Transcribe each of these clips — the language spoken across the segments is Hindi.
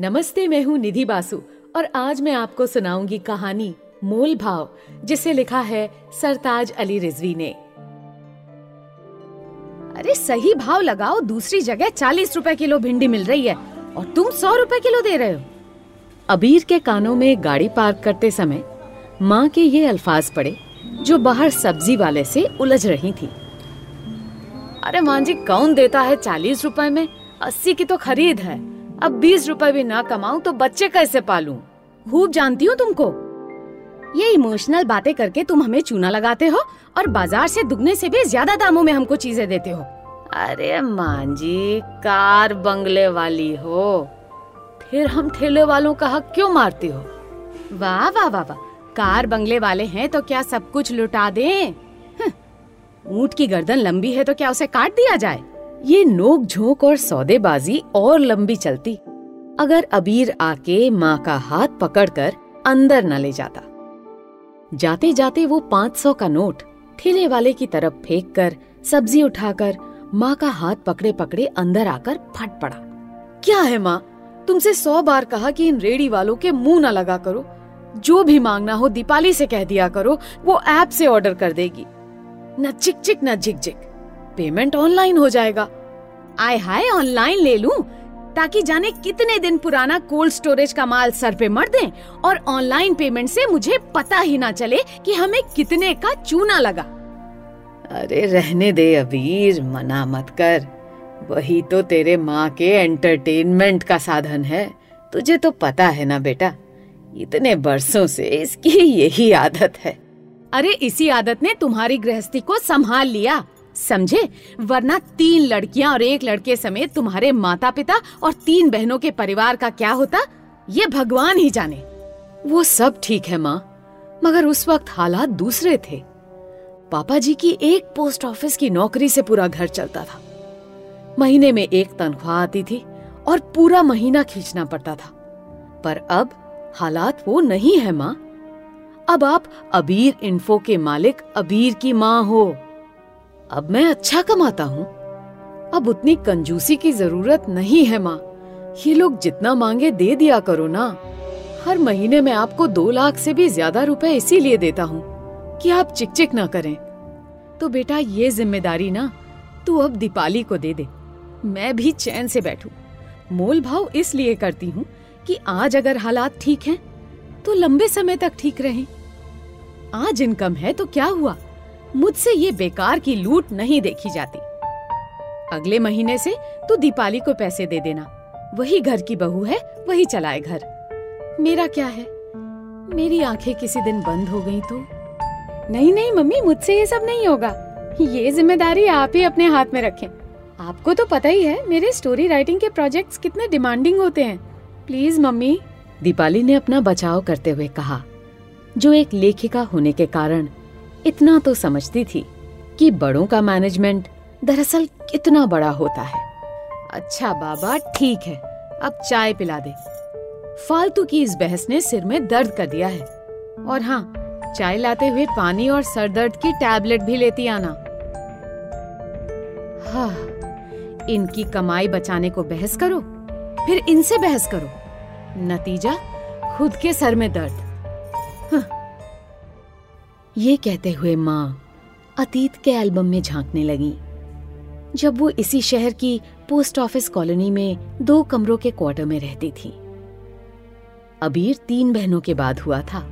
नमस्ते, मैं हूँ निधि बासु और आज मैं आपको सुनाऊँगी कहानी मोल भाव, जिसे लिखा है सरताज अली रिजवी ने। अरे, सही भाव लगाओ, दूसरी जगह चालीस रुपए किलो भिंडी मिल रही है और तुम सौ रुपए किलो दे रहे हो। अबीर के कानों में गाड़ी पार्क करते समय माँ के ये अल्फाज पड़े, जो बाहर सब्ज़ी वाले से उलझ रही थी। अरे माँ जी, कौन देता है चालीस रुपए में? अस्सी की तो खरीद है। अब बीस रुपए भी ना कमाऊं तो बच्चे कैसे पालूं? खूब जानती हूँ तुमको। ये इमोशनल बातें करके तुम हमें चूना लगाते हो और बाज़ार से दुगने से भी ज़्यादा दामों में हमको चीज़ें देते हो। अरे माँ जी, कार बंगले वाली हो। फिर हम ठेले वालों का हक क्यों मारती हो? वाह वाह वाह वाह। कार बंगले वाले हैं तो क्या सब कुछ लुटा दें? ऊँट की गर्दन लंबी है तो क्या उसे काट दिया जाए? ये नोक झोंक और सौदेबाजी और लंबी चलती। अगर अबीर आके माँ का हाथ पकड़कर अंदर न ले जाता। जाते जाते वो पाँच सौ का नोट ठेले वाले की तरफ़ फेंक कर सब्ज़ी उठाकर, माँ का हाथ पकड़े पकड़े अंदर आकर फट पड़ा। क्या है माँ? तुमसे सौ बार कहा कि इन रेडी वालों के मुँह न लगा करो। जो भी मांगना हो दीपाली से कह दिया करो, वो ऐप से ऑर्डर कर देगी। न चिक चिक न झिक झिक पेमेंट ऑनलाइन हो जाएगा। आय हाय ऑनलाइन ले लूँ ताकि जाने कितने दिन पुराना कोल्ड स्टोरेज का माल सर पे मर दें और ऑनलाइन पेमेंट से मुझे पता ही ना चले कि हमें कितने का चूना लगा। अरे रहने दे अबीर मना मत कर। वही तो तेरे माँ के एंटरटेनमेंट का साधन है। तुझे तो पता है ना बेटा इतने बरसों से इसकी यही आदत है। अरे इसी आदत ने तुम्हारी गृहस्थी को संभाल लिया। समझे? वरना तीन लड़कियाँ और एक लड़के समेत तुम्हारे माता पिता और तीन बहनों के परिवार का क्या होता? ये भगवान ही जाने। वो सब ठीक है माँ, मगर उस वक्त हालात दूसरे थे। पापा जी की एक पोस्ट ऑफ़िस की नौकरी से पूरा घर चलता था। महीने में एक तनख्वाह आती थी और पूरा महीना खींचना पड़ता था। पर अब हालात वो नहीं है माँ। अब आप अबीर इन्फो के मालिक अबीर की माँ हो। अब मैं अच्छा कमाता हूँ। अब उतनी कंजूसी की ज़रूरत नहीं है माँ। ये लोग जितना मांगे दे दिया करो ना। हर महीने में आपको दो लाख से भी ज़्यादा रुपए इसीलिए देता हूँ कि आप चिक ना करें। तो बेटा ये ज़िम्मेदारी ना, तू अब दीपाली को दे दे। मैं भी चैन से बैठू। मोल भाव इसलिए करती हूँ कि आज अगर हालात ठीक हैं तो लंबे समय तक ठीक रहे। आज इनकम है तो क्या हुआ? मुझसे ये बेकार की लूट नहीं देखी जाती। अगले महीने से तू दीपाली को पैसे दे देना। वही घर की बहू है, वही चलाए घर। मेरा क्या है? मेरी आँखें किसी दिन बंद हो गई तो। नहीं नहीं, मम्मी, मुझसे ये सब नहीं होगा। ये ज़िम्मेदारी आप ही अपने हाथ में रखें। आपको तो पता ही है, मेरे स्टोरी राइटिंग के प्रोजेक्ट्स कितने डिमांडिंग होते हैं। Please mummy. दीपाली ने अपना बचाव करते हुए कहा, जो एक लेखिका होने के कारण इतना तो समझती थी कि बड़ों का मैनेजमेंट दरअसल कितना बड़ा होता है। अच्छा बाबा, ठीक है, अब चाय पिला दे। फालतू की इस बहस ने सिर में दर्द कर दिया है। और हाँ चाय लाते हुए पानी और सर दर्द की टैबलेट भी लेती आना। हाँ इनकी कमाई बचाने को बहस करो, फिर इनसे बहस करो। नतीजा, खुद के सर में दर्द। ये कहते हुए माँ अतीत के एल्बम में झांकने लगी। जब वो इसी शहर की पोस्ट ऑफ़िस कॉलोनी में दो कमरों के क्वार्टर में रहती थी। अबीर तीन बहनों के बाद हुआ था।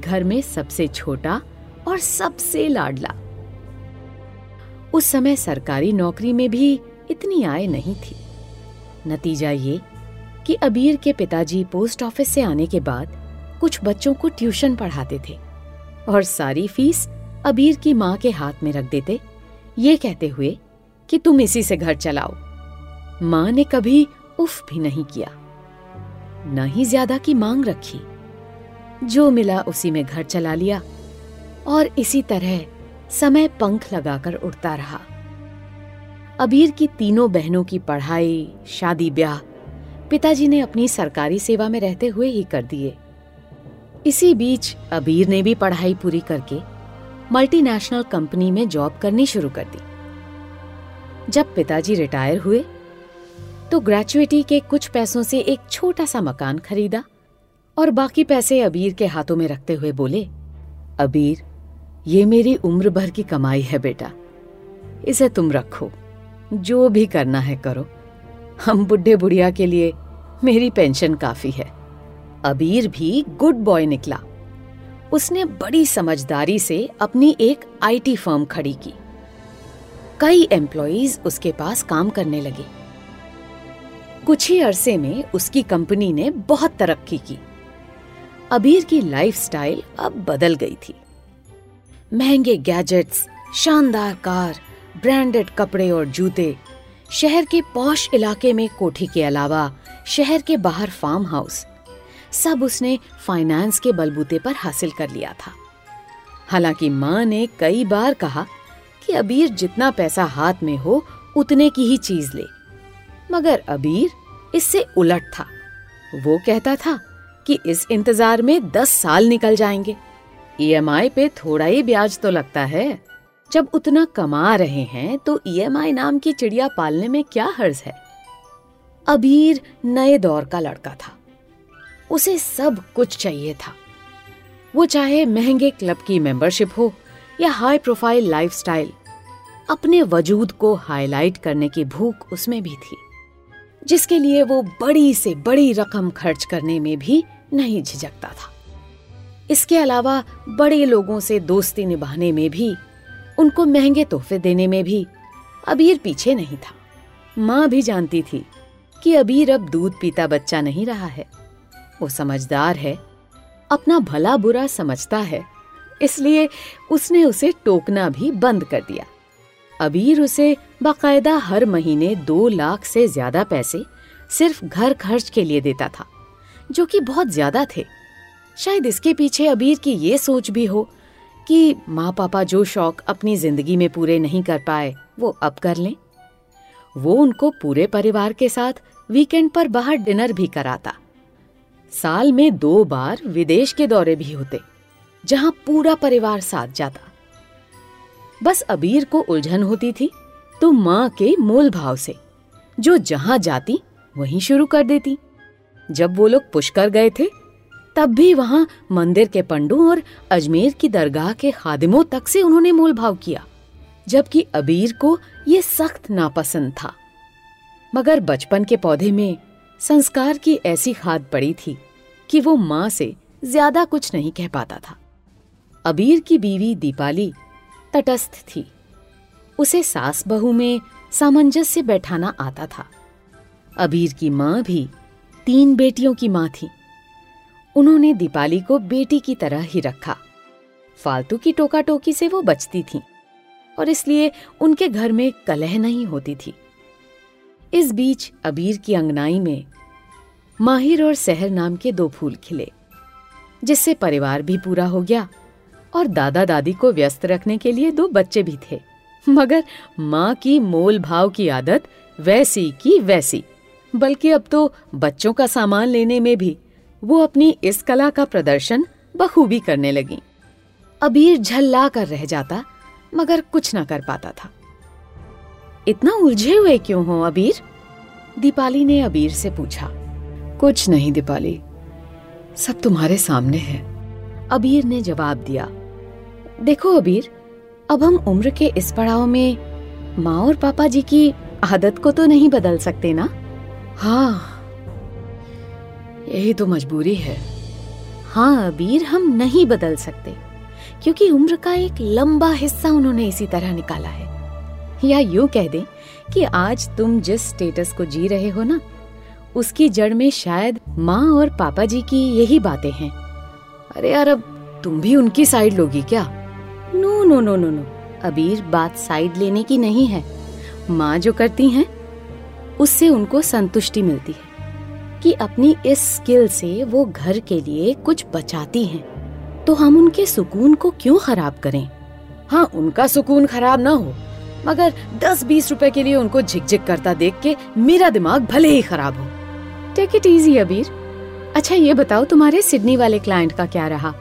घर में सबसे छोटा और सबसे लाडला। उस समय सरकारी नौकरी में भी इतनी आय नहीं थी। नतीजा ये कि अबीर के पिताजी पोस्ट ऑफ़िस से आने के बाद कुछ बच्चों को ट्यूशन पढ़ाते थे। और सारी फ़ीस अबीर की माँ के हाथ में रख देते। ये कहते हुए कि तुम इसी से घर चलाओ। माँ ने कभी उफ भी नहीं किया। न ही ज़्यादा की मांग रखी। जो मिला उसी में घर चला लिया और इसी तरह समय पंख लगाकर उड़ता रहा। अबीर की तीनों बहनों की पढ़ाई, शादी ब्याह पिताजी ने अपनी सरकारी सेवा में रहते हुए ही कर दिए। इसी बीच अबीर ने भी पढ़ाई पूरी करके मल्टीनेशनल कंपनी में जॉब करनी शुरू कर दी। जब पिताजी रिटायर हुए तो ग्रेचुएटी के कुछ पैसों से एक छोटा सा मकान खरीदा और बाकी पैसे अबीर के हाथों में रखते हुए बोले, अबीर, ये मेरी उम्र भर की कमाई है बेटा। इसे तुम रखो। जो भी करना है करो। हम बुढ़े बुढ़िया के लिए मेरी पेंशन काफ़ी है। अबीर भी गुड बॉय निकला। उसने बड़ी समझदारी से अपनी एक आईटी फर्म खड़ी की। कई एम्प्लॉइज उसके पास काम करने लगे। कुछ ही अरसे में उसकी कंपनी ने बहुत तरक्की की। अबीर की लाइफस्टाइल अब बदल गई थी। महँगे गैजेट्स शानदार कार ब्रांडेड कपड़े और जूते, शहर के पौश इलाके में कोठी के अलावा शहर के बाहर फार्म हाउस सब उसने फाइनेंस के बलबूते पर हासिल कर लिया था। हालाँकि माँ ने कई बार कहा कि अबीर जितना पैसा हाथ में हो, उतने की ही चीज़ ले। मगर अबीर इससे उलट था। वो कहता था कि इस इंतज़ार में दस साल निकल जाएँगे। ईएमआई पे थोड़ा ही ब्याज तो लगता है। जब उतना कमा रहे हैं तो ईएमआई नाम की चिड़िया पालने में क्या हर्ज है? अबीर नए दौर का लड़का था। उसे सब कुछ चाहिए था। वो चाहे महँगे क्लब की मेंबरशिप हो या हाई प्रोफ़ाइल लाइफस्टाइल अपने वजूद को हाईलाइट करने की भूख उसमें भी थी, जिसके लिए वो बड़ी से बड़ी रकम खर्च करने में भी नहीं झिझकता था। इसके अलावा बड़े लोगों से दोस्ती निभाने में भी, उनको महँगे तोहफे देने में भी अबीर पीछे नहीं था। माँ भी जानती थी कि अबीर अब दूध पीता बच्चा नहीं रहा है। वो समझदार है, अपना भला बुरा समझता है, इसलिए उसने उसे टोकना भी बंद कर दिया। अबीर उसे बाकायदा हर महीने दो लाख से ज़्यादा पैसे सिर्फ़ घर खर्च के लिए देता था, जो कि बहुत ज़्यादा थे। शायद इसके पीछे अबीर की ये सोच भी हो कि माँ पापा जो शौक अपनी ज़िंदगी में पूरे नहीं कर पाए, वो अब कर लें। वो उनको पूरे परिवार के साथ वीकेंड पर बाहर डिनर भी कराता। साल में दो बार विदेश के दौरे भी होते, जहाँ पूरा परिवार साथ जाता। बस अबीर को उलझन होती थी तो माँ के मोल भाव से, जो जहाँ जाती, वहीं शुरू कर देती। जब वो लोग पुष्कर गए थे, तब भी वहाँ मंदिर के पंडों और अजमेर की दरगाह के खादिमों तक से उन्होंने मोल भाव किया, जबकि अबीर को ये सख्त नापसंद था। मगर बचपन के पौधे में संस्कार की ऐसी खाद पड़ी थी कि वो माँ से ज़्यादा कुछ नहीं कह पाता था। अबीर की बीवी दीपाली तटस्थ थी। उसे सास बहू में सामंजस्य बैठाना आता था। अबीर की माँ भी तीन बेटियों की माँ थी। उन्होंने दीपाली को बेटी की तरह ही रखा। फालतू की टोका टोकी से वो बचती थी और इसलिए उनके घर में कलह नहीं होती थी। इस बीच अबीर की अंगनाई में माहिर और सहर नाम के दो फूल खिले, जिससे परिवार भी पूरा हो गया और दादा दादी को व्यस्त रखने के लिए दो बच्चे भी थे। मगर माँ की मोल भाव की आदत वैसी की वैसी, बल्कि अब तो बच्चों का सामान लेने में भी वो अपनी इस कला का प्रदर्शन बखूबी करने लगी। अबीर झल्ला कर रह जाता, मगर कुछ ना कर पाता था। इतना उलझे हुए क्यों हो, अबीर? दीपाली ने अबीर से पूछा। कुछ नहीं, दीपाली। सब तुम्हारे सामने है। अबीर ने जवाब दिया। देखो, अबीर, अब हम उम्र के इस पड़ाव में माँ और पापा जी की आदत को तो नहीं बदल सकते ना? हाँ। यही तो मजबूरी है। हाँ अबीर, हम नहीं बदल सकते, क्योंकि उम्र का एक लंबा हिस्सा उन्होंने इसी तरह निकाला है। या यूँ कह दें कि आज तुम जिस स्टेटस को जी रहे हो ना, उसकी जड़ में शायद माँ और पापा जी की यही बातें हैं। अरे यार, अब तुम भी उनकी साइड लोगी क्या? No no no no no Abir बात साइड लेने की नहीं है। माँ जो करती हैं, उससे उनको संतुष्टि मिलती है कि अपनी इस स्किल से वो घर के लिए कुछ बचाती हैं। तो हम उनके सुकून को क्यों खराब करें? हाँ उनका सुकून खराब ना हो। मगर दस बीस रुपए के लिए उनको झिकझिक करता देख के मेरा दिमाग भले ही खराब हो। टेक इट इजी अबीर अच्छा ये बताओ, तुम्हारे सिडनी वाले क्लाइंट का क्या रहा?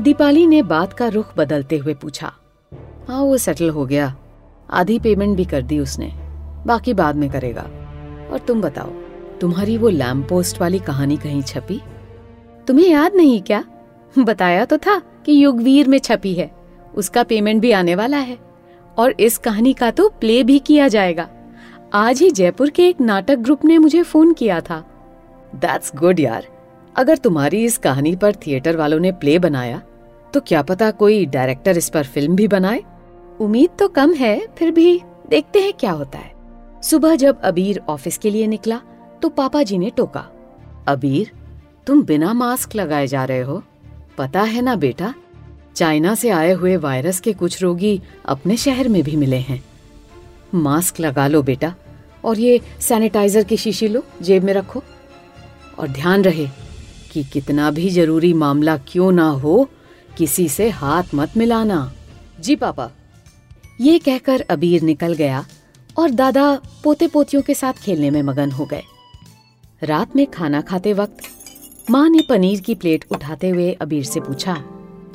दीपाली ने बात का रुख बदलते हुए पूछा। हाँ वो सेटल हो गया। आधी पेमेंट भी कर दी उसने। बाकी बाद में करेगा। और तुम बताओ, तुम्हारी वो लैम्प पोस्ट वाली कहानी कहीं छपी? तुम्हें याद नहीं क्या? बताया तो था कि युगवीर में छपी है। उसका पेमेंट भी आने वाला है। और इस कहानी का तो प्ले भी किया जाएगा। आज ही जयपुर के एक नाटक ग्रुप ने मुझे फ़ोन किया था। दैट्स गुड यार। अगर तुम्हारी इस कहानी पर थिएटर वालों ने प्ले बनाया तो क्या पता कोई डायरेक्टर इस पर फ़िल्म भी बनाए? उम्मीद तो कम है फिर भी देखते हैं क्या होता है। सुबह जब अबीर ऑफ़िस के लिए निकला तो पापा जी ने टोका। अबीर तुम बिना मास्क लगाए जा रहे हो? पता है ना बेटा चाइना से आए हुए वायरस के कुछ रोगी अपने शहर में भी मिले हैं। मास्क लगा लो बेटा, और ये सैनिटाइजर की शीशी लो, जेब में रखो। और ध्यान रहे कि कितना भी ज़रूरी मामला क्यों ना हो, किसी से हाथ मत मिलाना। जी पापा। ये कहकर अबीर निकल गया, और दादा पोते पोतियों के साथ खेलने में मगन हो गए। रात में खाना खाते वक्त माँ ने पनीर की प्लेट उठाते हुए अबीर से पूछा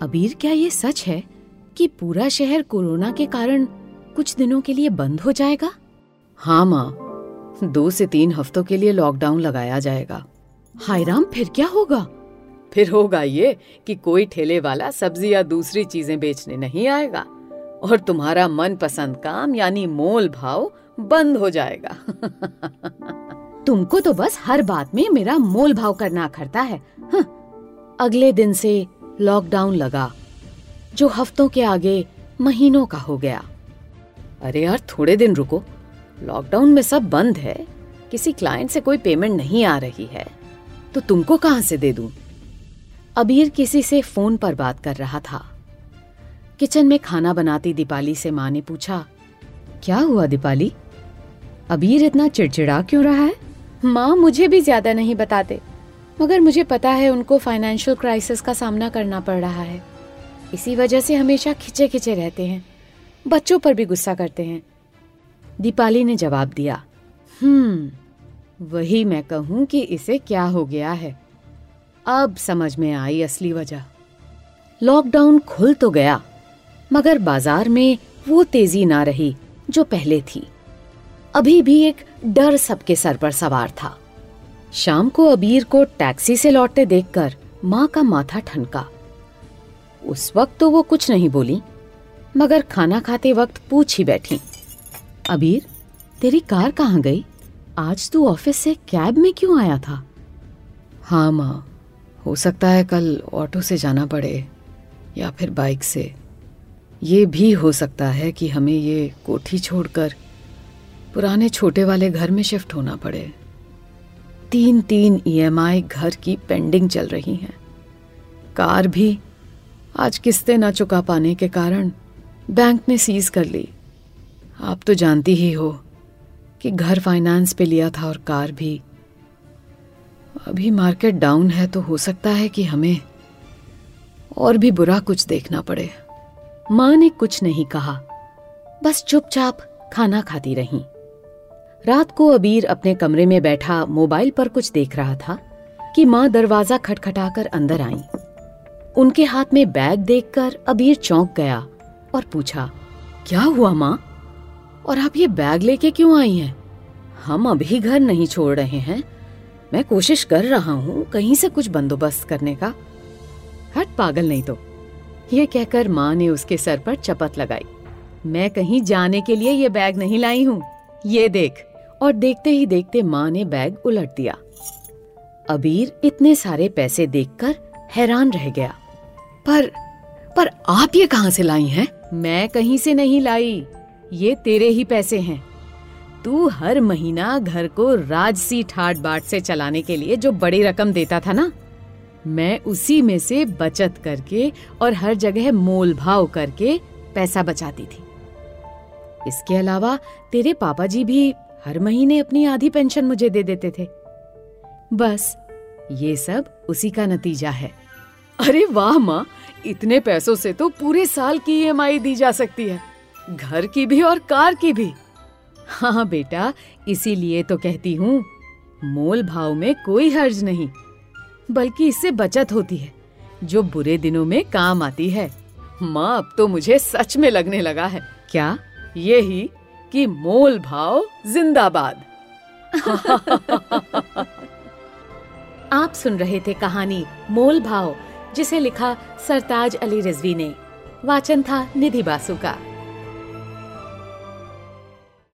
अबीर, क्या ये सच है कि पूरा शहर कोरोना के कारण कुछ दिनों के लिए बंद हो जाएगा? हाँ माँ, दो से तीन हफ्तों के लिए लॉकडाउन लगाया जाएगा। हाय राम फिर क्या होगा? फिर होगा ये कि कोई ठेले वाला सब्ज़ी या दूसरी चीज़ें बेचने नहीं आएगा और तुम्हारा मनपसंद काम, यानी मोल भाव, बंद हो जाएगा। तुमको तो बस हर बात में मेरा मोल भाव करना खरता है। हाँ। अगले दिन से लॉकडाउन लगा, जो हफ्तों के आगे महीनों का हो गया। अरे यार, थोड़े दिन रुको। लॉकडाउन में सब बंद है। किसी क्लाइंट से कोई पेमेंट नहीं आ रही है। तो तुमको कहाँ से दे दूँ? अबीर किसी से फ़ोन पर बात कर रहा था। किचन में खाना बनाती दीपाली से माँ ने पूछा, क्या हुआ दीपाली? अबीर इतना चिड़चिड़ा क्यों रहा है? माँ मुझे भी ज़्यादा नहीं बताते। मगर मुझे पता है उनको फाइनेंशियल क्राइसिस का सामना करना पड़ रहा है। इसी वजह से हमेशा खिंचे खिंचे रहते हैं। बच्चों पर भी गुस्सा करते हैं। दीपाली ने जवाब दिया हम्म वही मैं कहूँ कि इसे क्या हो गया है। अब समझ में आई असली वजह। लॉकडाउन खुल तो गया, मगर बाज़ार में वो तेज़ी ना रही जो पहले थी। अभी भी एक डर सबके सर पर सवार था। शाम को अबीर को टैक्सी से लौटते देखकर माँ का माथा ठनका। उस वक्त तो वो कुछ नहीं बोली, मगर खाना खाते वक्त पूछ ही बैठी। अबीर, तेरी कार कहाँ गई? आज तू ऑफ़िस से कैब में क्यों आया था? हाँ माँ, हो सकता है कल ऑटो से जाना पड़े या फिर बाइक से। ये भी हो सकता है कि हमें ये कोठी छोड़कर पुराने छोटे वाले घर में शिफ्ट होना पड़े। तीन तीन ईएमआई घर की पेंडिंग चल रही हैं। कार भी आज किस्तें ना चुका पाने के कारण बैंक ने सीज कर ली। आप तो जानती ही हो कि घर फाइनेंस पे लिया था और कार भी। अभी मार्केट डाउन है तो हो सकता है कि हमें और भी बुरा कुछ देखना पड़े। माँ ने कुछ नहीं कहा। बस चुपचाप खाना खाती रही। रात को अबीर अपने कमरे में बैठा मोबाइल पर कुछ देख रहा था कि माँ दरवाज़ा खटखटाकर अंदर आई। उनके हाथ में बैग देखकर अबीर चौंक गया और पूछा, क्या हुआ माँ? और आप ये बैग लेके क्यों आई हैं? हम अभी घर नहीं छोड़ रहे हैं। मैं कोशिश कर रहा हूँ कहीं से कुछ बंदोबस्त करने का। हट पागल नहीं तो। ये कहकर माँ ने उसके सर पर चपत लगाई। मैं कहीं जाने के लिए ये बैग नहीं लाई हूँ। ये देख। और देखते ही देखते माँ ने बैग उलट दिया। अबीर इतने सारे पैसे देखकर हैरान रह गया। पर पर आप ये कहाँ से लाई हैं? मैं कहीं से नहीं लाई। ये तेरे ही पैसे हैं। तू हर महीना घर को राजसी ठाट बाट से चलाने के लिए जो बड़ी रकम देता था ना, मैं उसी में से बचत करके और हर जगह मोल भाव करके पैसा बचाती थी। इसके अलावा तेरे पापा जी भी हर महीने अपनी आधी पेंशन मुझे दे देते थे। बस, ये सब उसी का नतीजा है। अरे वाह माँ, इतने पैसों से तो पूरे साल की ईएमआई दी जा सकती है। घर की भी और कार की भी। हाँ बेटा, इसीलिए तो कहती हूँ, मोल भाव में कोई हर्ज नहीं, बल्कि इससे बचत होती है, जो बुरे दिनों में काम आती है। माँ, अब तो मुझे सच में लगने लगा है। क्या? यही कि मोल भाव जिंदाबाद। आप सुन रहे थे कहानी मोल भाव, जिसे लिखा सरताज अली रिजवी ने। वाचन था निधि बासु का।